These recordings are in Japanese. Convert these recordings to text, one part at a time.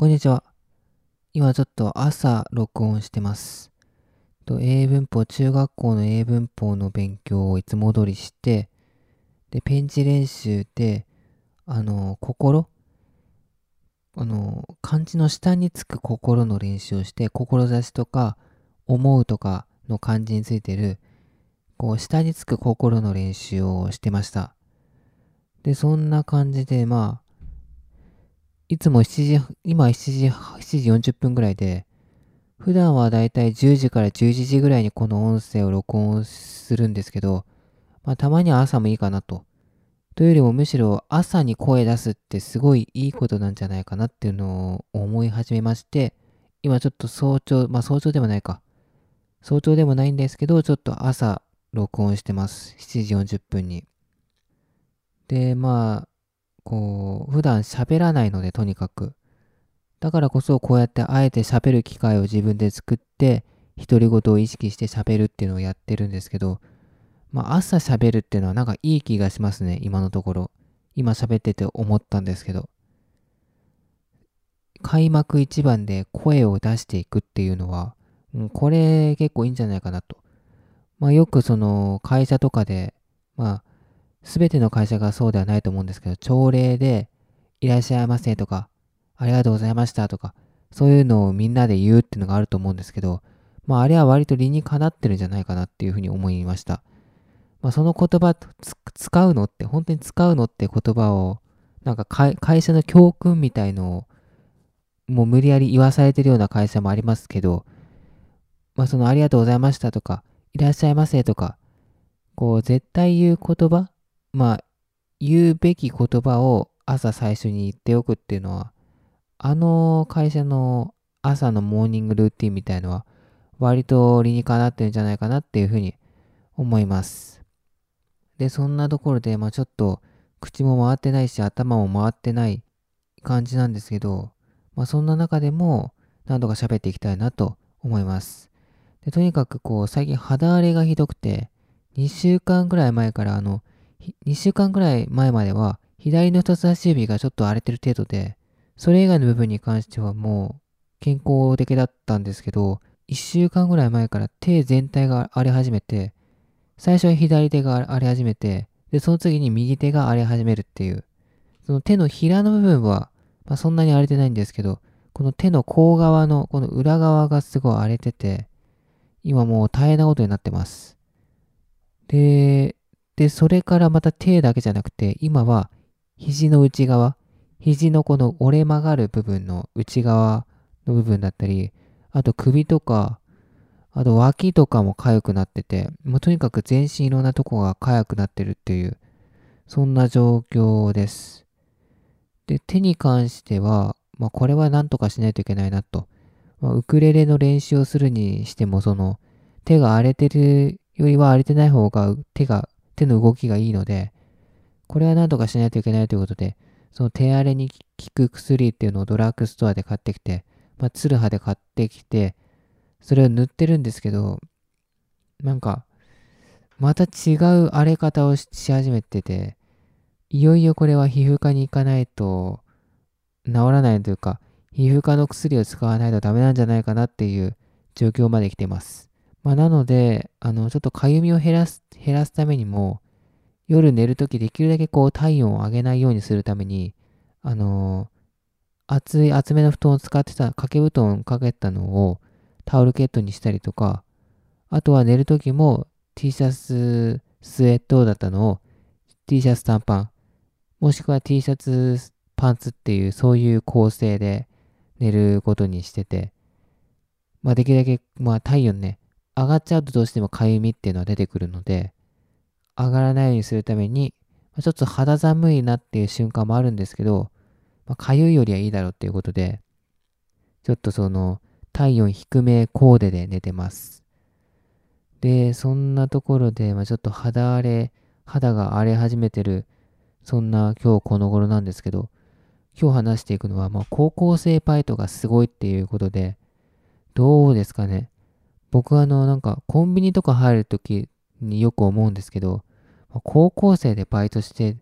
こんにちは。今ちょっと朝録音してます。と英文法、中学校の英文法の勉強をいつも通りして、で、ペンチ練習で、あの、心あの、漢字の下につく心の練習をして、志とか、思うとかの漢字についてる、こう、下につく心の練習をしてました。で、そんな感じで、まあ、いつも7時、今7時、7時40分ぐらいで、普段はだいたい10時から11時ぐらいにこの音声を録音するんですけど、まあたまには朝もいいかなと。というよりもむしろ朝に声出すってすごいいいことなんじゃないかなっていうのを思い始めまして、今ちょっと早朝、まあ早朝でもないか。早朝でもないんですけど、ちょっと朝録音してます。7時40分に。で、まあ、こう、普段喋らないので、とにかく。だからこそ、こうやってあえて喋る機会を自分で作って、独り言を意識して喋るっていうのをやってるんですけど、まあ、朝喋るっていうのはなんかいい気がしますね、今のところ。今喋ってて思ったんですけど。開幕一番で声を出していくっていうのは、うんこれ結構いいんじゃないかなと。まあ、よくその会社とかで、まあ、すべての会社がそうではないと思うんですけど、朝礼で、いらっしゃいませとか、ありがとうございましたとか、そういうのをみんなで言うっていうのがあると思うんですけど、まあ、あれは割と理にかなってるんじゃないかなっていうふうに思いました。まあ、その言葉つ使うのって、本当に使うのって言葉を、なんか会社の教訓みたいのを、もう無理やり言わされてるような会社もありますけど、まあ、そのありがとうございましたとか、いらっしゃいませとか、こう、絶対言う言葉まあ、言うべき言葉を朝最初に言っておくっていうのは、あの会社の朝のモーニングルーティンみたいのは、割と理にかなってるんじゃないかなっていうふうに思います。で、そんなところで、まあちょっと、口も回ってないし、頭も回ってない感じなんですけど、まあそんな中でも、何度か喋っていきたいなと思います。で、とにかくこう、最近肌荒れがひどくて、2週間ぐらい前からあの、2週間くらい前までは、左の人差し指がちょっと荒れてる程度で、それ以外の部分に関してはもう健康的だったんですけど、1週間ぐらい前から手全体が荒れ始めて、最初は左手が荒れ始めて、で、その次に右手が荒れ始めるっていう。その手のひらの部分は、まあ、そんなに荒れてないんですけど、この手の甲側の、この裏側がすごい荒れてて、今もう大変なことになってます。で、で、それからまた手だけじゃなくて、今は肘の内側、肘のこの折れ曲がる部分の内側の部分だったり、あと首とか、あと脇とかも痒くなってて、もうとにかく全身いろんなとこが痒くなってるっていう、そんな状況です。で、手に関しては、まあこれはなんとかしないといけないなと。まあ、ウクレレの練習をするにしても、その手が荒れてるよりは荒れてない方が手が手の動きがいいので、これは何とかしないといけないということで、その手荒れに効く薬っていうのをドラッグストアで買ってきて、まあ、ツルハで買ってきて、それを塗ってるんですけど、なんか、また違う荒れ方をし始めてて、いよいよこれは皮膚科に行かないと治らないというか、皮膚科の薬を使わないとダメなんじゃないかなっていう状況まで来てます。まあ、なので、あの、ちょっとかゆみを減らす、減らすためにも、夜寝るときできるだけこう体温を上げないようにするために、あのー、厚い厚めの布団を使ってた、掛け布団をかけたのをタオルケットにしたりとか、あとは寝るときも T シャツ、スウェットだったのを T シャツ短パン、もしくは T シャツパンツっていうそういう構成で寝ることにしてて、まあできるだけ、まあ体温ね、上がっちゃうとどうしてもかゆみっていうのは出てくるので、上がらないようにするために、ちょっと肌寒いなっていう瞬間もあるんですけど、まあ、かゆいよりはいいだろうっていうことで、ちょっとその体温低めコーデで寝てます。で、そんなところで、まあ、ちょっと肌荒れ、肌が荒れ始めてる、そんな今日この頃なんですけど、今日話していくのは、まあ、高校生パイトがすごいっていうことで、どうですかね。僕はあの、なんかコンビニとか入るときによく思うんですけど、高校生でバイトして、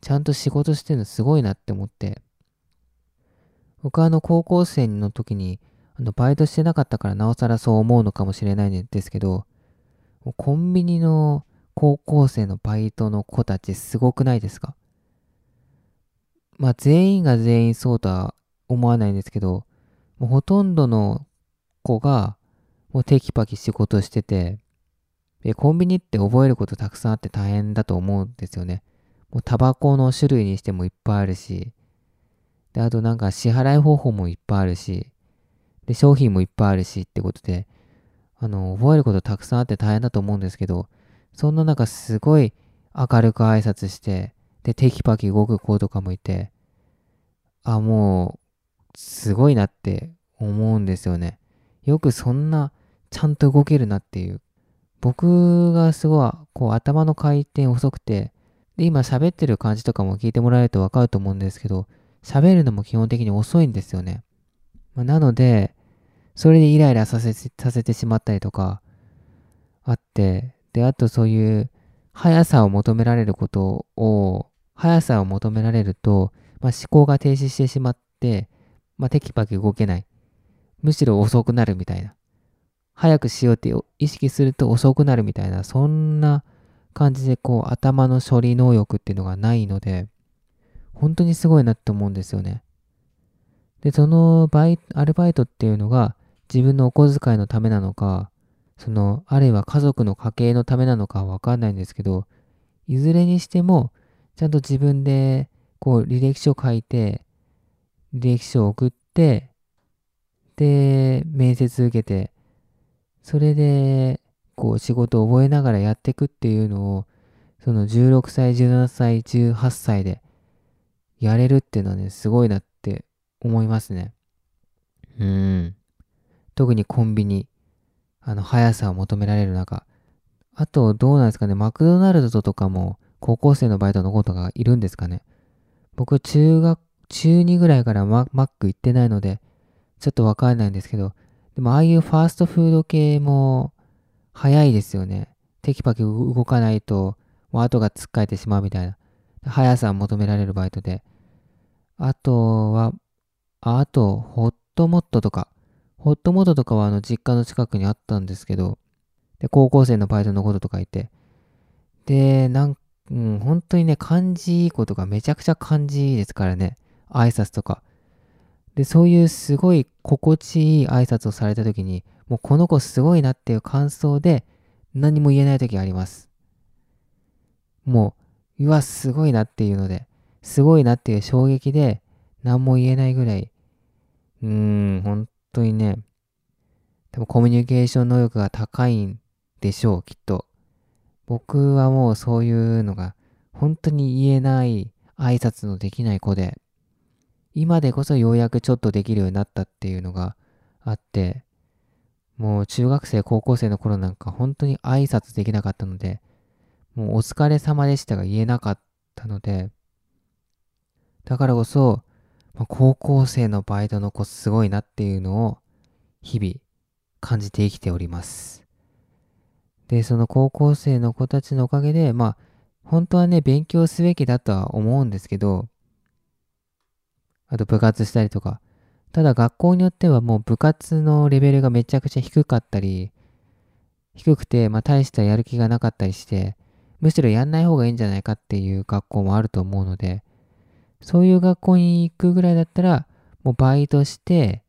ちゃんと仕事してるのすごいなって思って、僕はあの高校生の時にあのバイトしてなかったからなおさらそう思うのかもしれないんですけど、コンビニの高校生のバイトの子たちすごくないですか？まあ全員が全員そうとは思わないんですけど、もうほとんどの子がもうテキパキ仕事してて、でコンビニって覚えることたくさんあって大変だと思うんですよね。もうタバコの種類にしてもいっぱいあるし、で、あとなんか支払い方法もいっぱいあるし、で、商品もいっぱいあるしってことで、あの、覚えることたくさんあって大変だと思うんですけど、そんな中すごい明るく挨拶して、で、テキパキ動く子とかもいて、あ、もう、すごいなって思うんですよね。よくそんな、ちゃんと動けるなっていう。僕がすごい、こう、頭の回転遅くて、で、今喋ってる感じとかも聞いてもらえるとわかると思うんですけど、喋るのも基本的に遅いんですよね。まあ、なので、それでイライラさせさせてしまったりとか、あって、で、あとそういう速さを求められることを、速さを求められると、まあ、思考が停止してしまって、まあ、テキパキ動けない。むしろ遅くなるみたいな。早くしようって意識すると遅くなるみたいな、そんな感じでこう頭の処理能力っていうのがないので、本当にすごいなって思うんですよね。で、そのバイアルバイトっていうのが自分のお小遣いのためなのか、その、あるいは家族の家計のためなのかわかんないんですけど、いずれにしても、ちゃんと自分で、こう、履歴書書いて、履歴書を送って、で、面接受けて、それで、こう、仕事を覚えながらやっていくっていうのを、その16歳、17歳、18歳でやれるっていうのはね、すごいなって思いますね。うん。特にコンビニ、あの、速さを求められる中。あと、どうなんですかね、マクドナルドとかも高校生のバイトの子とかいるんですかね。僕、中学、中2ぐらいからママック行ってないので、ちょっとわかんないんですけど、でもああいうファーストフード系も早いですよね。テキパキ動かないと、もう後がつっかえてしまうみたいな。速さを求められるバイトで。あとは、あと、ホットモットとか。ホットモットとかはあの実家の近くにあったんですけど、で、高校生のバイトのこととかいて。で、なん、うん、本当にね、感じいいことがめちゃくちゃ感じいいですからね。挨拶とか。で、そういうすごい心地いい挨拶をされた時に、もうこの子すごいなっていう感想で何も言えない時あります。もう、うわ、すごいなっていうので、すごいなっていう衝撃で何も言えないぐらい、うーん、本当にね、多分コミュニケーション能力が高いんでしょう、きっと。僕はもうそういうのが本当に言えない挨拶のできない子で、今でこそようやくちょっとできるようになったっていうのがあって、もう中学生、高校生の頃なんか本当に挨拶できなかったので、もうお疲れ様でしたが言えなかったので、だからこそ、まあ、高校生のバイトの子すごいなっていうのを日々感じて生きております。で、その高校生の子たちのおかげで、まあ、本当はね、勉強すべきだとは思うんですけど、あと部活したりとか。ただ学校によってはもう部活のレベルがめちゃくちゃ低かったり、低くて、まあ大したやる気がなかったりして、むしろやんない方がいいんじゃないかっていう学校もあると思うので、そういう学校に行くぐらいだったら、もうバイトして、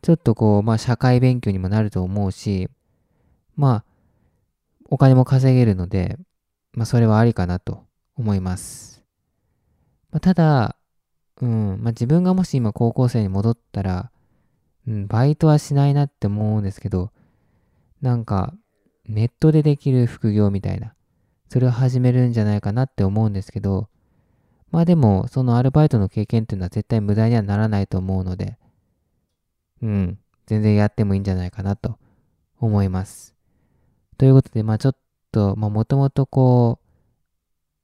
ちょっとこう、まあ社会勉強にもなると思うし、まあ、お金も稼げるので、まあそれはありかなと思います。まあ、ただ、うん、まあ自分がもし今高校生に戻ったら、うん、バイトはしないなって思うんですけど、なんか、ネットでできる副業みたいな、それを始めるんじゃないかなって思うんですけど、まあでも、そのアルバイトの経験っていうのは絶対無駄にはならないと思うので、うん、全然やってもいいんじゃないかなと思います。ということで、まあちょっと、まあもともとこう、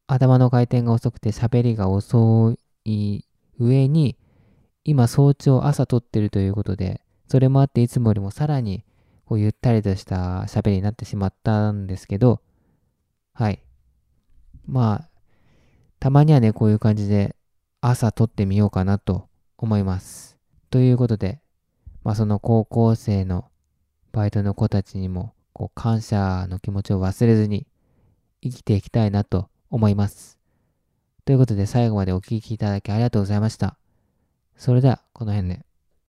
頭の回転が遅くて喋りが遅い上に、今早朝朝撮ってるということで、それもあっていつもよりもさらにこうゆったりとした喋りになってしまったんですけど、はい。まあ、たまにはね、こういう感じで朝撮ってみようかなと思います。ということで、まあその高校生のバイトの子たちにも、こう感謝の気持ちを忘れずに生きていきたいなと思います。ということで最後までお聴きいただきありがとうございました。それではこの辺で。